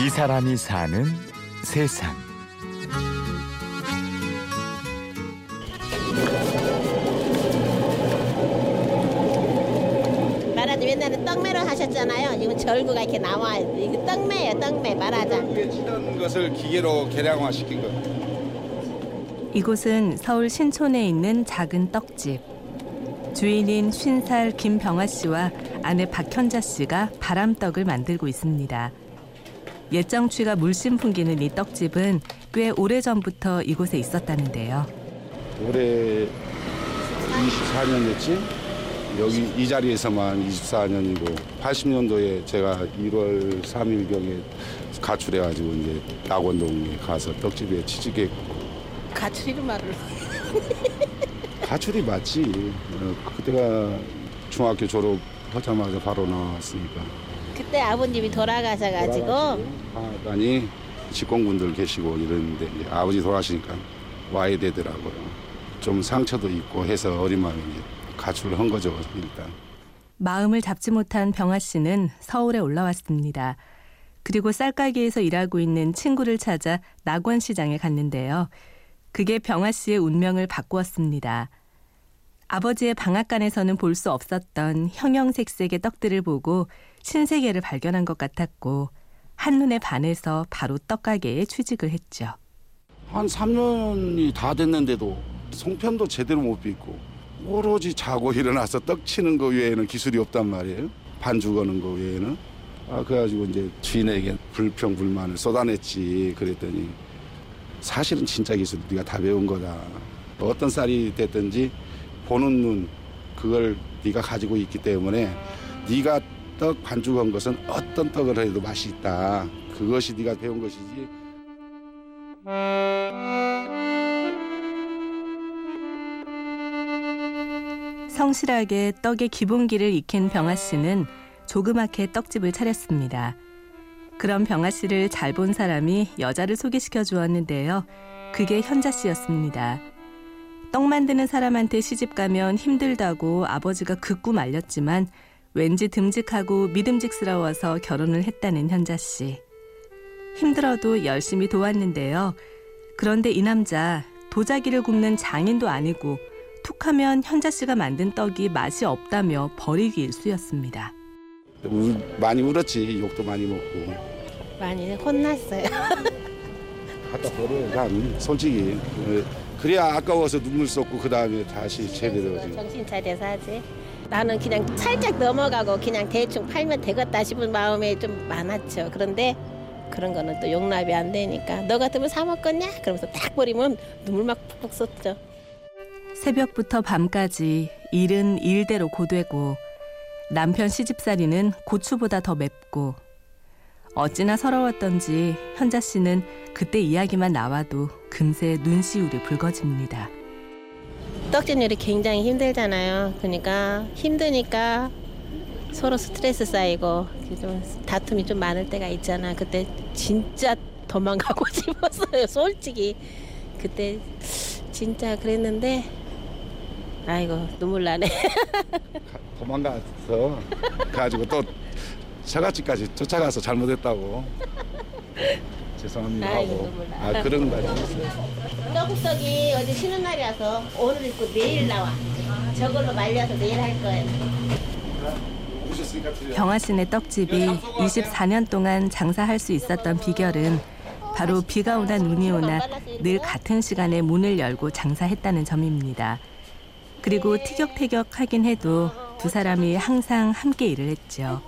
이 사람이 사는 세상. 말하자면 옛날에 떡매로 하셨잖아요. 지금 절구가 이렇게 나와요. 이게 떡매예요, 떡매 말하자. 치던 것을 기계로 계량화시킨 거. 이곳은 서울 신촌에 있는 작은 떡집. 주인인 50살 김병아 씨와 아내 박현자 씨가 바람떡을 만들고 있습니다. 옛정취가 물씬 풍기는 이 떡집은 꽤 오래전부터 이곳에 있었다는데요. 올해 24년 됐지? 여기 이 자리에서만 24년이고 80년도에 제가 1월 3일경에 가출해가지고 이제 낙원동에 가서 떡집에 취직했고 가출이를 말을. 가출이 맞지. 어, 그때가 중학교 졸업하자마자 바로 나왔으니까. 그때 아버님이 돌아가셔가지고 하다니 직공분들 계시고 이러는데 이제 아버지 돌아가시니까 와야 되더라고요. 좀 상처도 있고 해서 어린 마음에 이제 가출을 한 거죠 일단. 마음을 잡지 못한 병아 씨는 서울에 올라왔습니다. 그리고 쌀가게에서 일하고 있는 친구를 찾아 낙원 시장에 갔는데요. 그게 병아 씨의 운명을 바꾸었습니다. 아버지의 방앗간에서는 볼 수 없었던 형형색색의 떡들을 보고 신세계를 발견한 것 같았고 한눈에 반해서 바로 떡가게에 취직을 했죠. 한 3년이 다 됐는데도 송편도 제대로 못 빚고 오로지 자고 일어나서 떡 치는 거 외에는 기술이 없단 말이에요. 반죽 하는 거 외에는. 아 그래가지고 이제 주인에게 불평 불만을 쏟아냈지 그랬더니 사실은 진짜 기술 네가 다 배운 거다. 어떤 쌀이 됐든지 보는 눈 그걸 네가 가지고 있기 때문에 네가 떡 반죽한 것은 어떤 떡을 해도 맛이 있다. 그것이 네가 배운 것이지. 성실하게 떡의 기본기를 익힌 병아 씨는 조그맣게 떡집을 차렸습니다. 그런 병아 씨를 잘 본 사람이 여자를 소개시켜 주었는데요. 그게 현자 씨였습니다. 떡 만드는 사람한테 시집 가면 힘들다고 아버지가 극구 말렸지만 왠지 듬직하고 믿음직스러워서 결혼을 했다는 현자 씨. 힘들어도 열심히 도왔는데요. 그런데 이 남자 도자기를 굽는 장인도 아니고 툭하면 현자 씨가 만든 떡이 맛이 없다며 버리기 일쑤였습니다. 울, 많이 울었지 욕도 많이 먹고 많이 혼났어요. 갖다 버려 난 솔직히 어, 그래야 아까워서 눈물 쏟고 그 다음에 다시 제대로 지금 정신 차려서 하지. 나는 그냥 살짝 넘어가고 그냥 대충 팔면 되겠다 싶은 마음에 좀 많았죠. 그런데 그런 거는 또 용납이 안 되니까 너 같으면 사 먹겠냐? 그러면서 딱 버리면 눈물 막 푹푹 쏟죠. 새벽부터 밤까지 일은 일대로 고되고 남편 시집살이는 고추보다 더 맵고 어찌나 서러웠던지 현자 씨는 그때 이야기만 나와도 금세 눈시울이 붉어집니다. 떡집 일이 굉장히 힘들잖아요. 그러니까 힘드니까 서로 스트레스 쌓이고 좀 다툼이 좀 많을 때가 있잖아. 그때 진짜 도망가고 싶었어요. 솔직히 그때 진짜 그랬는데 아이고 눈물 나네. 도망가서 가지고 또 처갓집까지 쫓아가서 잘못했다고 죄송합니다 하고. 아 그런 날이 있어요 떡국떡이 어제 쉬는 날이라서 오늘 입고 내일 나와. 저걸로 말려서 내일 할 거예요. 씨네 떡집이 24년 동안 장사할 수 있었던 비결은 바로 비가 오나 눈이 오나 늘 같은 시간에 문을 열고 장사했다는 점입니다. 그리고 티격태격 하긴 해도 두 사람이 항상 함께 일을 했죠.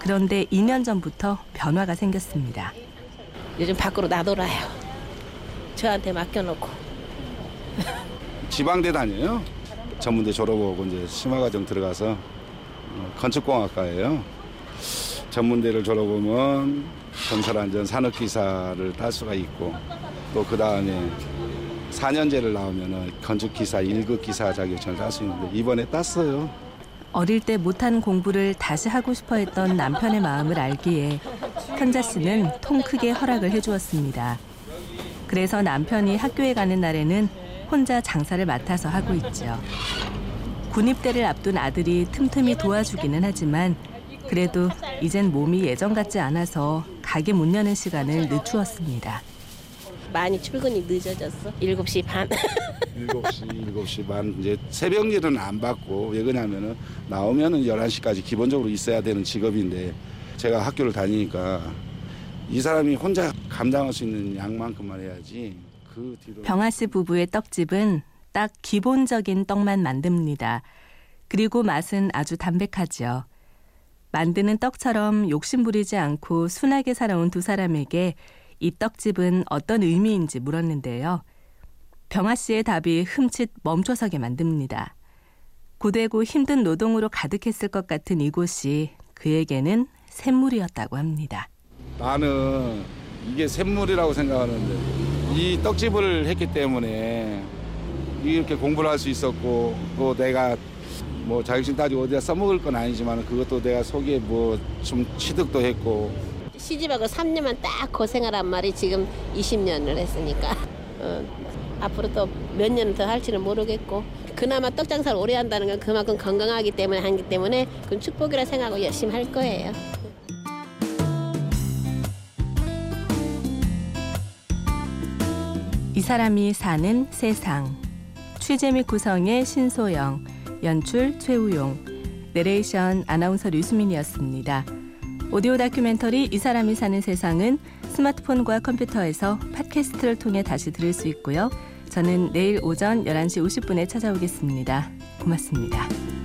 그런데 2년 전부터 변화가 생겼습니다. 요즘 밖으로 나돌아요. 저한테 맡겨놓고. 지방대 다녀요 전문대 졸업하고 이제 심화과정 들어가서 어, 건축공학과예요 전문대를 졸업하면 건설안전 산업기사를 딸 수가 있고 또 그 다음에 4년제를 나오면 건축기사 1급 기사 자격증을 딸 수 있는데 이번에 땄어요 어릴 때 못한 공부를 다시 하고 싶어 했던 남편의 마음을 알기에 현자 씨는 통 크게 허락을 해주었습니다. 그래서 남편이 학교에 가는 날에는 혼자 장사를 맡아서 하고 있죠. 군입대를 앞둔 아들이 틈틈이 도와주기는 하지만 그래도 이젠 몸이 예전 같지 않아서 가게 문 여는 시간을 늦추었습니다. 많이 출근이 늦어졌어. 7시 반. 7시, 7시 반 이제 새벽 일은 안 받고 왜 그러냐면은 나오면은 11시까지 기본적으로 있어야 되는 직업인데 제가 학교를 다니니까 이 사람이 혼자 감당할 수 있는 양만큼만 해야지 그 뒤로 병아 씨 부부의 떡집은 딱 기본적인 떡만 만듭니다. 그리고 맛은 아주 담백하죠. 만드는 떡처럼 욕심 부리지 않고 순하게 살아온 두 사람에게 이 떡집은 어떤 의미인지 물었는데요. 병아 씨의 답이 흠칫 멈춰서게 만듭니다. 고되고 힘든 노동으로 가득했을 것 같은 이곳이 그에게는 샘물이었다고 합니다. 나는 이게 샘물이라고 생각하는데 이 떡집을 했기 때문에 이렇게 공부를 할 수 있었고 또 내가 뭐 자격증 따지고 어디다 써먹을 건 아니지만 그것도 내가 속에 뭐 좀 취득도 했고 시집하고 3년만 딱 고생하란 말이 지금 20년을 했으니까 어, 앞으로 또 몇년더 할지는 모르겠고 그나마 떡 장사를 오래 한다는 건 그만큼 건강하기 때문에 하기 때문에 그건 축복이라 생각하고 열심히 할 거예요. 이 사람이 사는 세상. 취재 및 구성의 신소영, 연출 최우용, 내레이션 아나운서 류수민이었습니다. 오디오 다큐멘터리 이 사람이 사는 세상은 스마트폰과 컴퓨터에서 팟캐스트를 통해 다시 들을 수 있고요. 저는 내일 오전 11시 50분에 찾아오겠습니다. 고맙습니다.